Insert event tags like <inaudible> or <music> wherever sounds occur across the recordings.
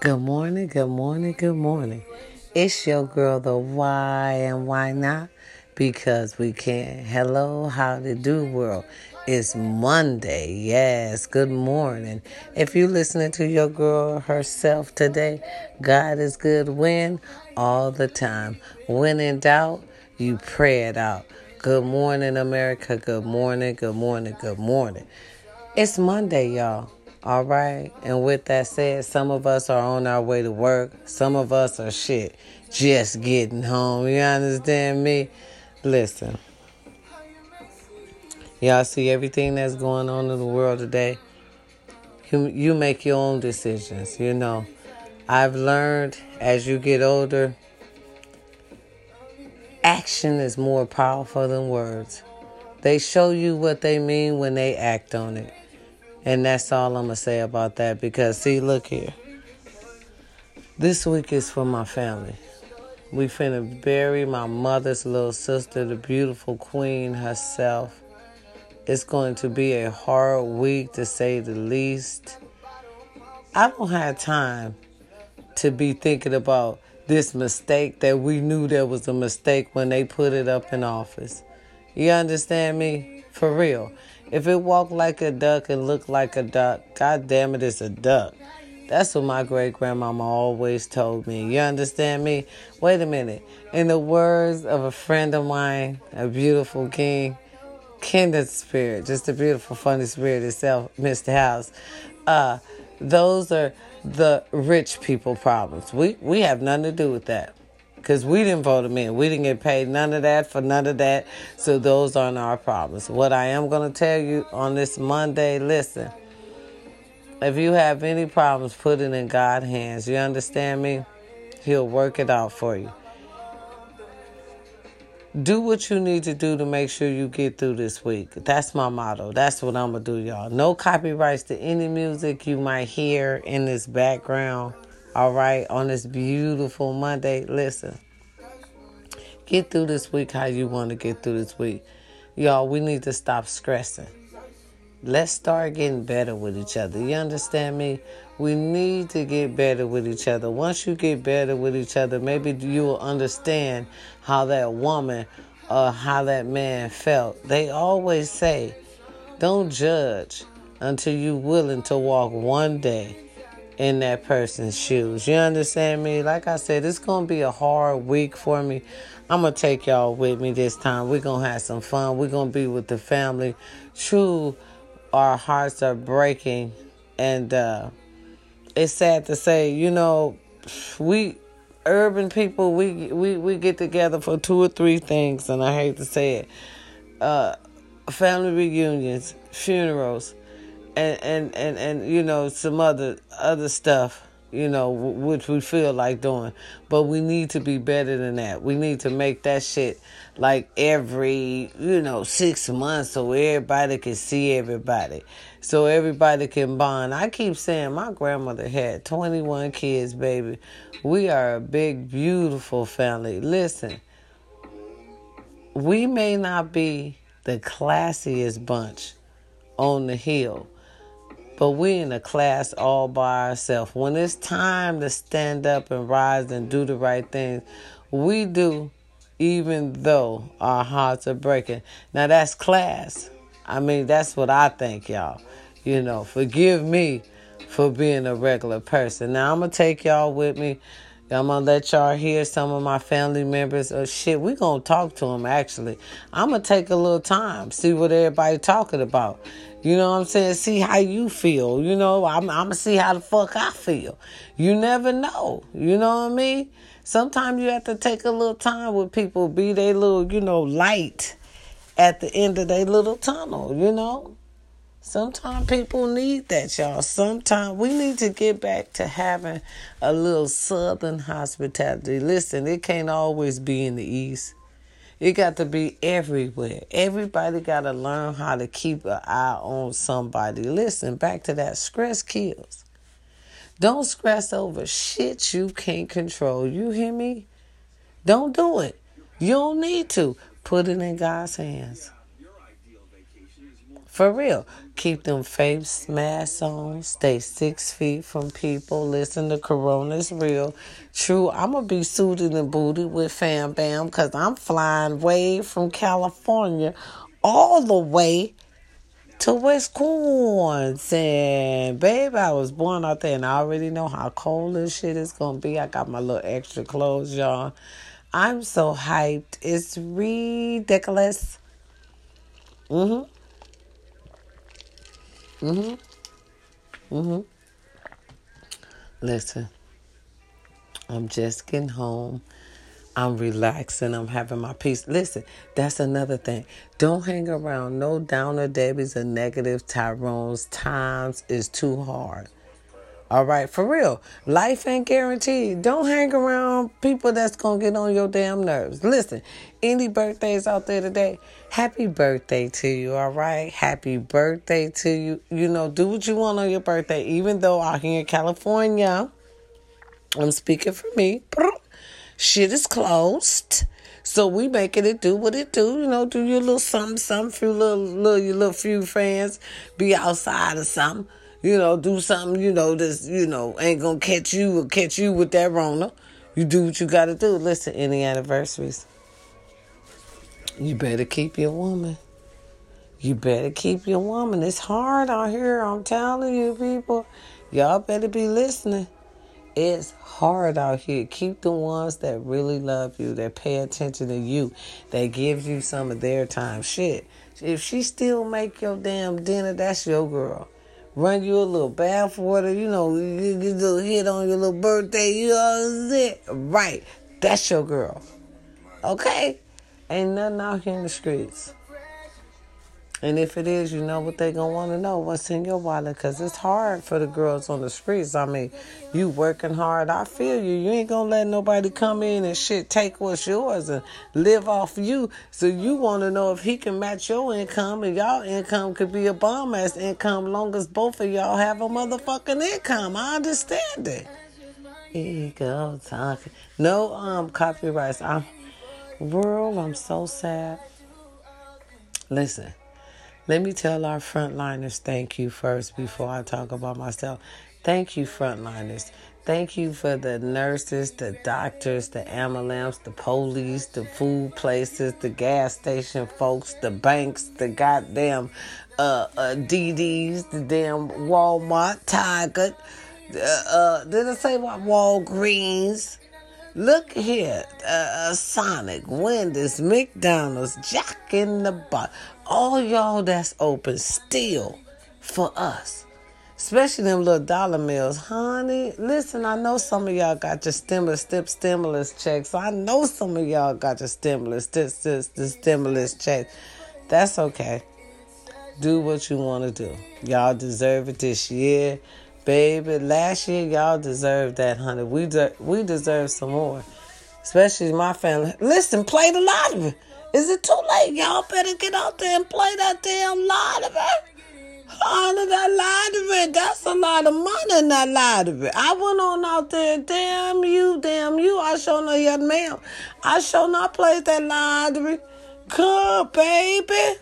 Good morning, good morning, good morning. It's your girl, the why and why not? Because we can. Hello, how to do world. It's Monday. Yes, good morning. If you're listening to your girl herself today, God is good when all the time. When in doubt, you pray it out. Good morning, America. Good morning, good morning, good morning. It's Monday, y'all. All right. And with that said, some of us are on our way to work. Some of us are shit, just getting home. You understand me? Listen. Y'all see everything that's going on in the world today? You, you make your own decisions, you know. I've learned as you get older, action is more powerful than words. They show you what they mean when they act on it. And that's all I'm going to say about that because, see, look here. This week is for my family. We finna bury my mother's little sister, the beautiful queen herself. It's going to be a hard week to say the least. I don't have time to be thinking about this mistake that we knew there was a mistake when they put it up in office. You understand me? For real. If it walked like a duck and looked like a duck, god damn it, it's a duck. That's what my great grandmama always told me. You understand me? Wait a minute. In the words of a friend of mine, a beautiful king, kindred spirit, just a beautiful, funny spirit itself, Mr. House. Uh, those are the rich people problems. We we have nothing to do with that because we didn't vote them in. We didn't get paid none of that for none of that. So those aren't our problems. What I am going to tell you on this Monday, listen. If you have any problems, put it in God's hands. You understand me? He'll work it out for you. Do what you need to do to make sure you get through this week. That's my motto. That's what I'm going to do, y'all. No copyrights to any music you might hear in this background. All right, on this beautiful Monday, listen. Get through this week how you want to get through this week. Y'all, we need to stop stressing. Let's start getting better with each other. You understand me? We need to get better with each other. Once you get better with each other, maybe you will understand how that woman or how that man felt. They always say, don't judge until you're willing to walk one day in that person's shoes. You understand me? Like I said, it's going to be a hard week for me. I'm going to take y'all with me this time. We're going to have some fun. We're going to be with the family. True, our hearts are breaking. And uh, it's sad to say, you know, we urban people, we, we, we get together for two or three things. And I hate to say it. Uh, family reunions, funerals, and and and and you know some other other stuff you know which we feel like doing. But we need to be better than that. We need to make that shit like every you know six months so everybody can see everybody. So everybody can bond. I keep saying my grandmother had 21 kids baby. We are a big beautiful family. Listen we may not be the classiest bunch on the hill but we in a class all by ourselves. When it's time to stand up and rise and do the right things, we do, even though our hearts are breaking. Now that's class. I mean, that's what I think, y'all. You know, forgive me for being a regular person. Now I'm gonna take y'all with me. I'm gonna let y'all hear some of my family members. Oh shit, we gonna talk to them. Actually, I'm gonna take a little time, see what everybody talking about. You know what I'm saying? See how you feel. You know, I'm, I'm gonna see how the fuck I feel. You never know. You know what I mean? Sometimes you have to take a little time with people, be they little, you know, light at the end of their little tunnel, you know? Sometimes people need that, y'all. Sometimes we need to get back to having a little southern hospitality. Listen, it can't always be in the east. It got to be everywhere. Everybody got to learn how to keep an eye on somebody. Listen, back to that stress kills. Don't stress over shit you can't control. You hear me? Don't do it. You don't need to. Put it in God's hands. For real. Keep them face masks on. Stay six feet from people. Listen to Corona's real. True, I'm going to be suited and booted with Fam Bam because I'm flying way from California all the way to Wisconsin. Babe, I was born out there and I already know how cold this shit is going to be. I got my little extra clothes, y'all. I'm so hyped. It's ridiculous. Mm hmm. Mm-hmm. Mm-hmm. Listen, I'm just getting home. I'm relaxing. I'm having my peace. Listen, that's another thing. Don't hang around no downer Debbie's or negative Tyrone's. Times is too hard. All right, for real. Life ain't guaranteed. Don't hang around people that's going to get on your damn nerves. Listen, any birthdays out there today, happy birthday to you, all right? Happy birthday to you. You know, do what you want on your birthday, even though out here in California, I'm speaking for me, shit is closed. So we making it do what it do, you know, do your little something, something, few little, little, your little few friends, be outside or something you know, do something, you know, that's, you know, ain't gonna catch you or catch you with that Rona. You do what you gotta do. Listen, any anniversaries, you better keep your woman. You better keep your woman. It's hard out here. I'm telling you, people. Y'all better be listening. It's hard out here. Keep the ones that really love you, that pay attention to you, that give you some of their time. Shit. If she still make your damn dinner, that's your girl run you a little bath water, you know, you get a little hit on your little birthday, you know it. Right. That's your girl. Okay? Ain't nothing out here in the streets. And if it is, you know what they gonna want to know what's in your wallet, cause it's hard for the girls on the streets. I mean, you working hard. I feel you. You ain't gonna let nobody come in and shit take what's yours and live off you. So you want to know if he can match your income, and y'all income could be a bomb ass income, long as both of y'all have a motherfucking income. I understand it. Ego talking. No um copyrights. I'm world. I'm so sad. Listen. Let me tell our frontliners thank you first before I talk about myself. Thank you, frontliners. Thank you for the nurses, the doctors, the ambulance, the police, the food places, the gas station folks, the banks, the goddamn uh, uh, DDs, the damn Walmart, Target. Uh, uh, did I say what? Walgreens. Look here, uh, uh, Sonic, Wendy's, McDonald's, Jack in the Box all y'all that's open still for us. Especially them little dollar mills. Honey, listen, I know some of y'all got your stimulus stip stimulus checks. I know some of y'all got your stimulus this, this, the stimulus check. That's okay. Do what you want to do. Y'all deserve it this year. Baby, last year y'all deserved that, honey. We de- we deserve some more. Especially my family. Listen, play the lottery. Is it too late? Y'all better get out there and play that damn lottery. Honey, that lottery, that's a lot of money in that lottery. I went on out there, damn you, damn you. I sure know, yes, ma'am. I sure not played that lottery. Good, baby.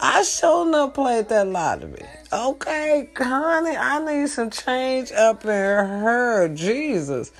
I sure not played that lottery. Okay, honey, I need some change up in her. Jesus.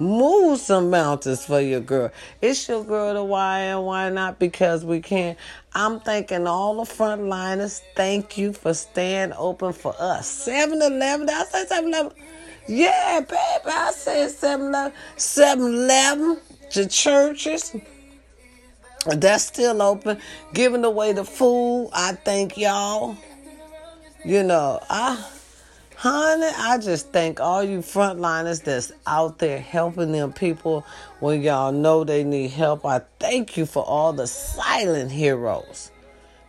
Move some mountains for your girl. It's your girl to why and why not because we can. I'm thanking all the frontliners. Thank you for staying open for us. 7 Eleven. I say 7 Eleven? Yeah, baby. I said 7 Eleven. 7 Eleven. The churches. That's still open. Giving away the food. I thank y'all. You know, I Honey, I just thank all you frontliners that's out there helping them people when y'all know they need help. I thank you for all the silent heroes.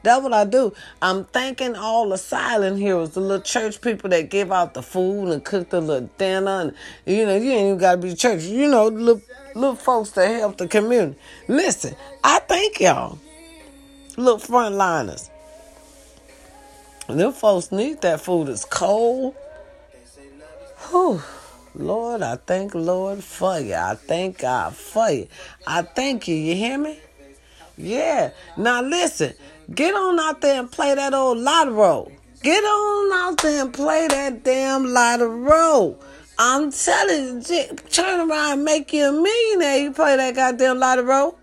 That's what I do. I'm thanking all the silent heroes, the little church people that give out the food and cook the little dinner. And, you know, you ain't even got to be church. You know, little, little folks that help the community. Listen, I thank y'all, little frontliners. Them folks need that food. It's cold. Whew. Lord, I thank Lord for you. I thank God for you. I thank you. You hear me? Yeah. Now listen, Get on out there and play that old lotto. Get on out there and play that damn lotto. I'm telling you, turn around and make you a millionaire. You play that goddamn lotto.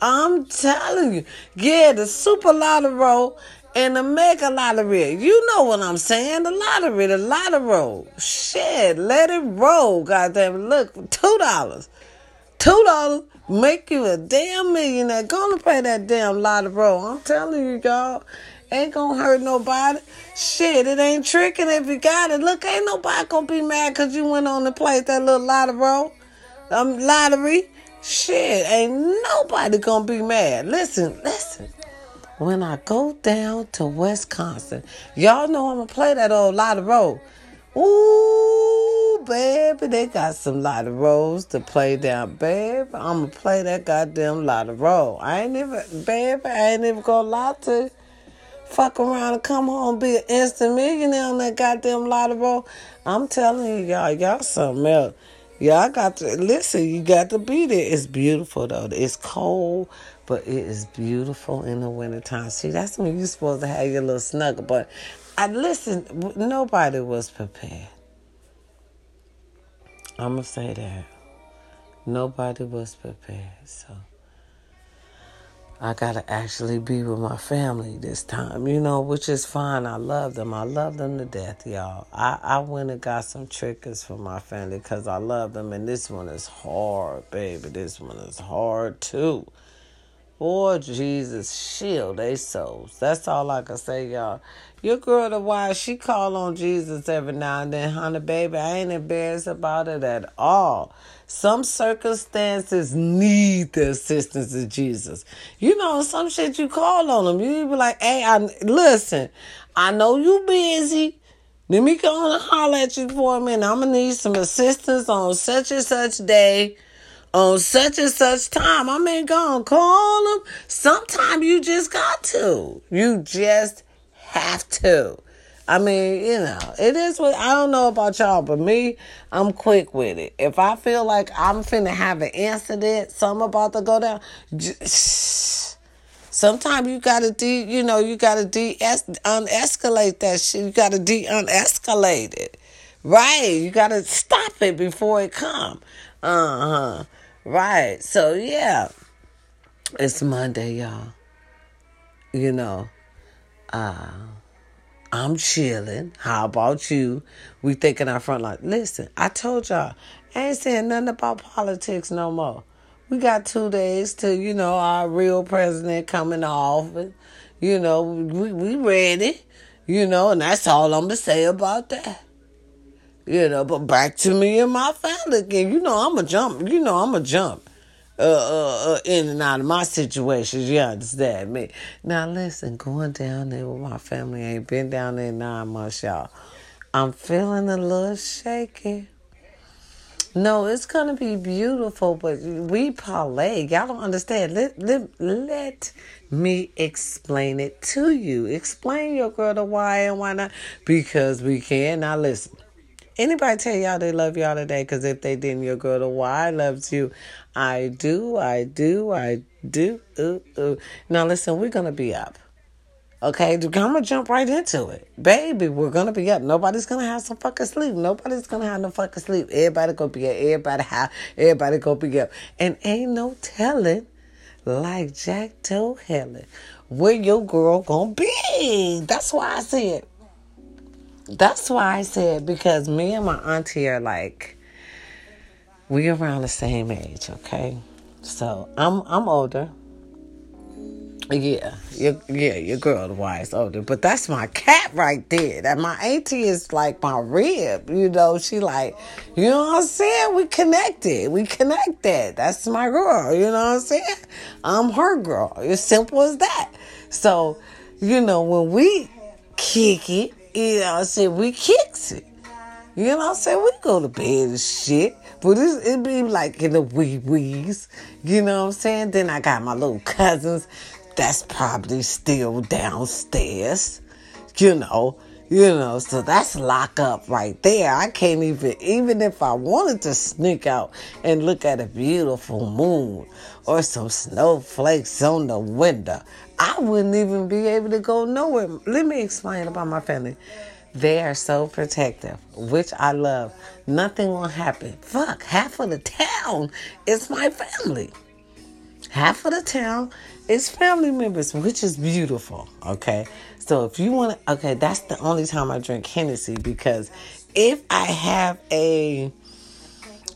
I'm telling you. Yeah, the super lotto and the mega lottery. You know what I'm saying? The lottery, the lottery. Shit, let it roll. Goddamn, look, two dollars. Two dollars make you a damn millionaire. Gonna pay that damn lottery. I'm telling you, y'all. Ain't gonna hurt nobody. Shit, it ain't tricking if you got it. Look, ain't nobody gonna be mad because you went on and played that little lottery. Um, lottery. Shit, ain't nobody gonna be mad. Listen, listen. When I go down to Wisconsin, y'all know I'm gonna play that old lottery. Ooh, baby, they got some lot of roles to play down, baby. I'm gonna play that goddamn lot of role. I ain't never, baby, I ain't never gonna lie to fuck around and come home be an instant millionaire on that goddamn lottery. I'm telling you, y'all, y'all something else. Y'all got to listen. You got to be there. It's beautiful though. It's cold, but it is beautiful in the wintertime. See, that's when you're supposed to have your little snuggle. But I listen. Nobody was prepared. I'm gonna say that. Nobody was prepared. So. I gotta actually be with my family this time, you know, which is fine. I love them. I love them to death, y'all. I, I went and got some triggers for my family because I love them, and this one is hard, baby. This one is hard too. Lord Jesus, shield they souls. That's all I can say, y'all. Your girl, the wife, she call on Jesus every now and then, honey, baby. I ain't embarrassed about it at all. Some circumstances need the assistance of Jesus. You know, some shit you call on him. You be like, hey, I listen, I know you busy. Let me go and holler at you for a minute. I'm gonna need some assistance on such and such day, on such and such time. I mean, go and call them. Sometimes you just got to. You just have to. I mean, you know, it is what I don't know about y'all, but me, I'm quick with it. If I feel like I'm finna have an incident, something about to go down, sometimes you gotta de, you know, you gotta de unescalate that shit. You gotta de unescalate it, right? You gotta stop it before it come. Uh huh. Right. So yeah, it's Monday, y'all. You know, uh I'm chilling. How about you? We thinking our front line. Listen, I told y'all, I ain't saying nothing about politics no more. We got two days to, you know, our real president coming off. And, you know, we, we ready. You know, and that's all I'm gonna say about that. You know, but back to me and my family again. You know, I'm a jump. You know, I'm a jump uh, uh, uh, in and out of my situations. You understand me? Now, listen, going down there with my family, ain't been down there nine months, y'all. I'm feeling a little shaky. No, it's gonna be beautiful, but we parlay. Y'all don't understand. Let, let, let me explain it to you. Explain your girl the why and why not. Because we can. Now listen. Anybody tell y'all they love y'all today? Because if they didn't, your girl the why loves you. I do, I do, I do. Ooh, ooh. Now listen, we're gonna be up. Okay, I'm gonna jump right into it. Baby, we're gonna be up. Nobody's gonna have some fucking sleep. Nobody's gonna have no fucking sleep. Everybody gonna be up. Everybody have everybody gonna be up. And ain't no telling, like Jack told Helen, where your girl gonna be. That's why I said. That's why I said because me and my auntie are like we around the same age, okay? So I'm I'm older. Yeah, your yeah, your girl the wise older, but that's my cat right there. That my auntie is like my rib. You know, she like, you know what I'm saying? We connected. We connected. That's my girl. You know what I'm saying? I'm her girl. It's simple as that. So, you know, when we kick it, you know, I said we kicks it. You know what I'm saying? We go to bed and shit. But it, it be like in the wee wees. You know what I'm saying? Then I got my little cousins that's probably still downstairs. You know, You know, so that's lock up right there. I can't even, even if I wanted to sneak out and look at a beautiful moon or some snowflakes on the window, I wouldn't even be able to go nowhere. Let me explain about my family. They are so protective, which I love. Nothing will happen. Fuck, half of the town is my family. Half of the town is family members, which is beautiful. Okay. So if you want to, okay, that's the only time I drink Hennessy because if I have a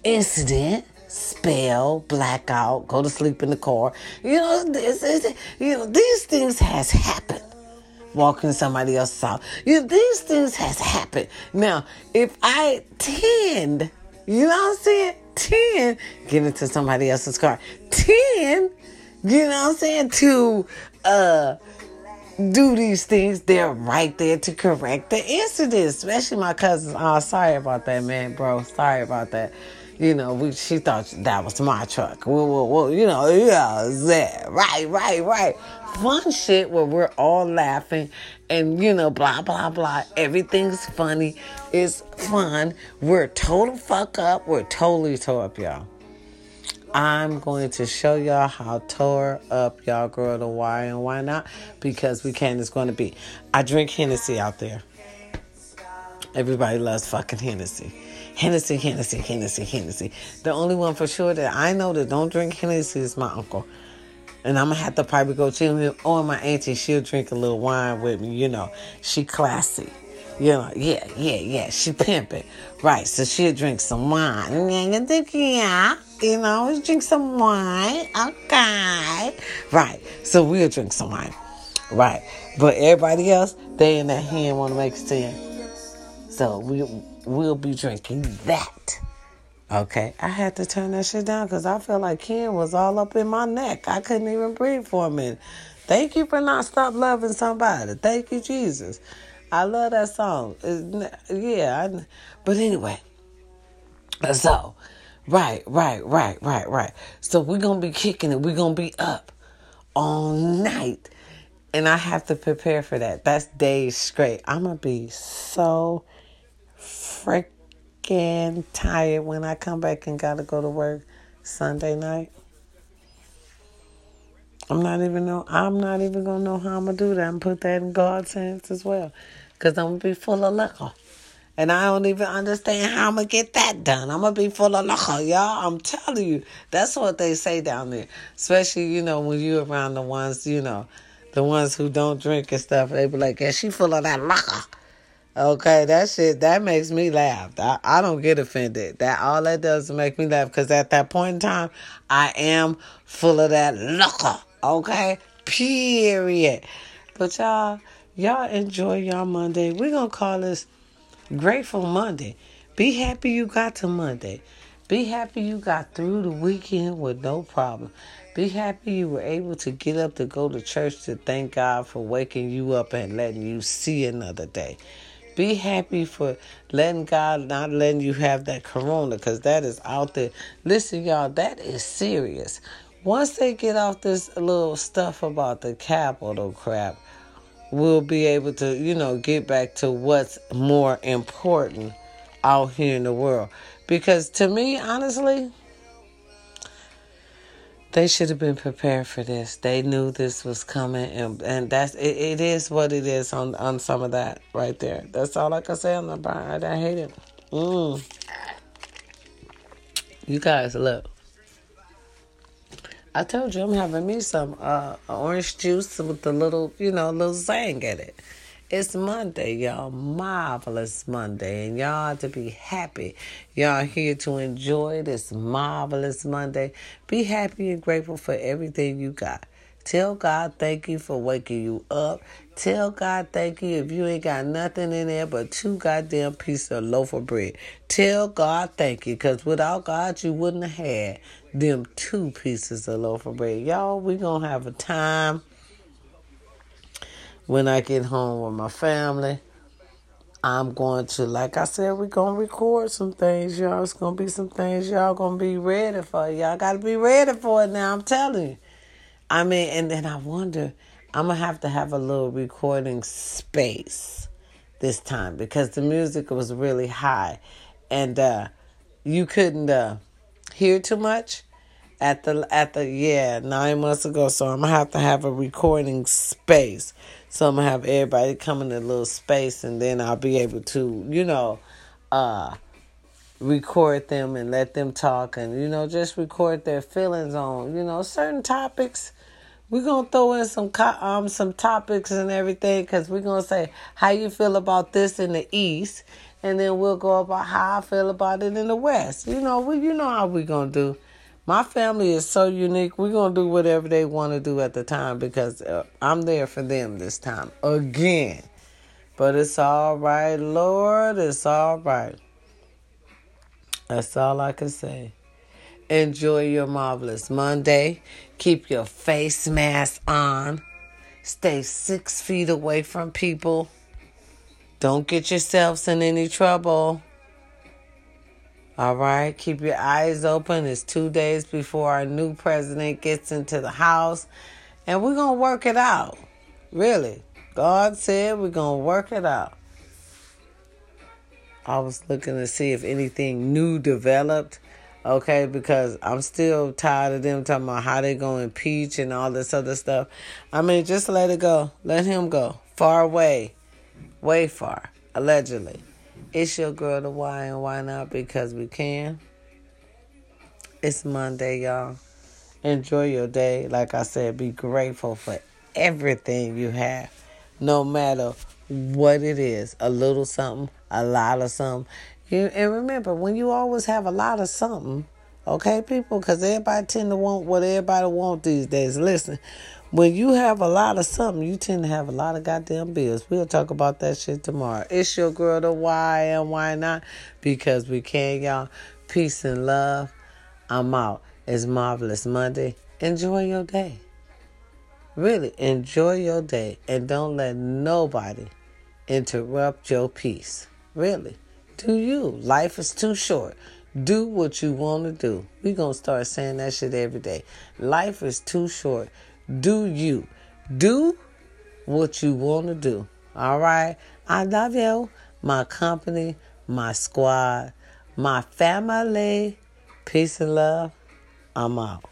incident, spell, blackout, go to sleep in the car, you know, this, this, you know, these things has happened. Walking somebody else's house, you know, these things has happened. Now, if I tend, you know what I'm saying, tend get into somebody else's car, tend, you know what I'm saying, to uh do these things, they're right there to correct the incident. Especially my cousins. Oh, sorry about that, man, bro. Sorry about that. You know, we she thought that was my truck. Well, well, well you know, yeah, that right, right, right. Fun shit where we're all laughing and you know, blah blah blah. Everything's funny. It's fun. We're total fuck up. We're totally tore up, y'all. I'm going to show y'all how tore up y'all girl the why and why not because we can. It's going to be. I drink Hennessy out there. Everybody loves fucking Hennessy. Hennessy, Hennessy, Hennessy, Hennessy. The only one for sure that I know that don't drink Hennessy is my uncle. And I'm gonna have to probably go chill him. Oh, or my auntie, she'll drink a little wine with me. You know, she classy. You know, yeah, yeah, yeah. She pimping. Right. So she'll drink some wine. Yeah <laughs> you know, drink some wine. Okay. Right. So we'll drink some wine. Right. But everybody else, they in that hand want to make sin. So we we'll be drinking that. Okay. I had to turn that shit down because I felt like Ken was all up in my neck. I couldn't even breathe for a minute. Thank you for not stop loving somebody. Thank you, Jesus. I love that song. It's, yeah. I, but anyway. So Right, right, right, right, right. So we're to be kicking it. We're to be up all night. And I have to prepare for that. That's days straight. I'm to be so freaking tired when I come back and got to go to work Sunday night. I'm not even know I'm not even gonna know how I'm gonna do that and put that in God's hands as well. Cause I'm gonna be full of liquor. And I don't even understand how I'm to get that done. I'm to be full of liquor, y'all. I'm telling you. That's what they say down there. Especially, you know, when you're around the ones, you know, the ones who don't drink and stuff. They be like, yeah, she full of that liquor. Okay, that shit, that makes me laugh. I, I don't get offended. That all that does is make me laugh because at that point in time, I am full of that liquor. Okay, period. But y'all, y'all enjoy y'all Monday. We're to call this Grateful Monday. Be happy you got to Monday. Be happy you got through the weekend with no problem. Be happy you were able to get up to go to church to thank God for waking you up and letting you see another day. Be happy for letting God not letting you have that corona because that is out there. Listen, y'all, that is serious. Once they get off this little stuff about the capital crap, we'll be able to, you know, get back to what's more important out here in the world. Because to me, honestly, they should have been prepared for this. They knew this was coming, and and that's it, it is what it is on on some of that right there. That's all I can say on the bar. I, I hate it. Mm. You guys, look. I told you I'm having me some uh, orange juice with the little, you know, a little zang in it. It's Monday, y'all. Marvelous Monday. And y'all to be happy. Y'all here to enjoy this marvelous Monday. Be happy and grateful for everything you got. Tell God thank you for waking you up. Tell God thank you if you ain't got nothing in there but two goddamn pieces of loaf of bread. Tell God thank you because without God you wouldn't have had them two pieces of loaf of bread. Y'all, we going to have a time when I get home with my family. I'm going to, like I said, we're going to record some things, y'all. It's going to be some things y'all going to be ready for. Y'all got to be ready for it now, I'm telling you. I mean, and then I wonder, I'm going to have to have a little recording space this time because the music was really high and uh, you couldn't uh, hear too much at the at the yeah nine months ago. So i'm gonna have to have a recording space. So i'm gonna have everybody come in a little space and then i'll be able to you know uh record them and let them talk and you know just record their feelings on you know certain topics. We're gonna throw in some um some topics and everything because we're gonna say how you feel about this in the east? And then we'll go about how i feel about it in the west. You know we you know how we're gonna do my family is so unique we're gonna do whatever they want to do at the time because uh, i'm there for them this time again but it's all right lord it's all right that's all I can say. Enjoy your marvelous Monday. Keep your face mask on. Stay six feet away from people. Don't get yourselves in any trouble. All right, keep your eyes open. It's two days before our new president gets into the house, and we're going to work it out. Really. God said we're going to work it out. I was looking to see if anything new developed. Okay, because I'm still tired of them talking about how they gonna impeach and all this other stuff. I mean, just let it go. Let him go. Far away. Way far. Allegedly. It's your girl, the why and why not? Because we can. It's Monday, y'all. Enjoy your day. Like I said, be grateful for everything you have, no matter what it is a little something, a lot of something. You, and remember, when you always have a lot of something, okay, people, because everybody tend to want what everybody want these days. Listen, when you have a lot of something, you tend to have a lot of goddamn bills. We'll talk about that shit tomorrow. It's your girl, the why and why not? Because we can, y'all. Peace and love. I'm out. It's Marvelous Monday. Enjoy your day. Really, enjoy your day and don't let nobody interrupt your peace. Really. Do you. Life is too short. Do what you want to do. We're going to start saying that shit every day. Life is too short. Do you. Do what you want to do. All right? I love you. My company, my squad, my family. Peace and love. I'm out.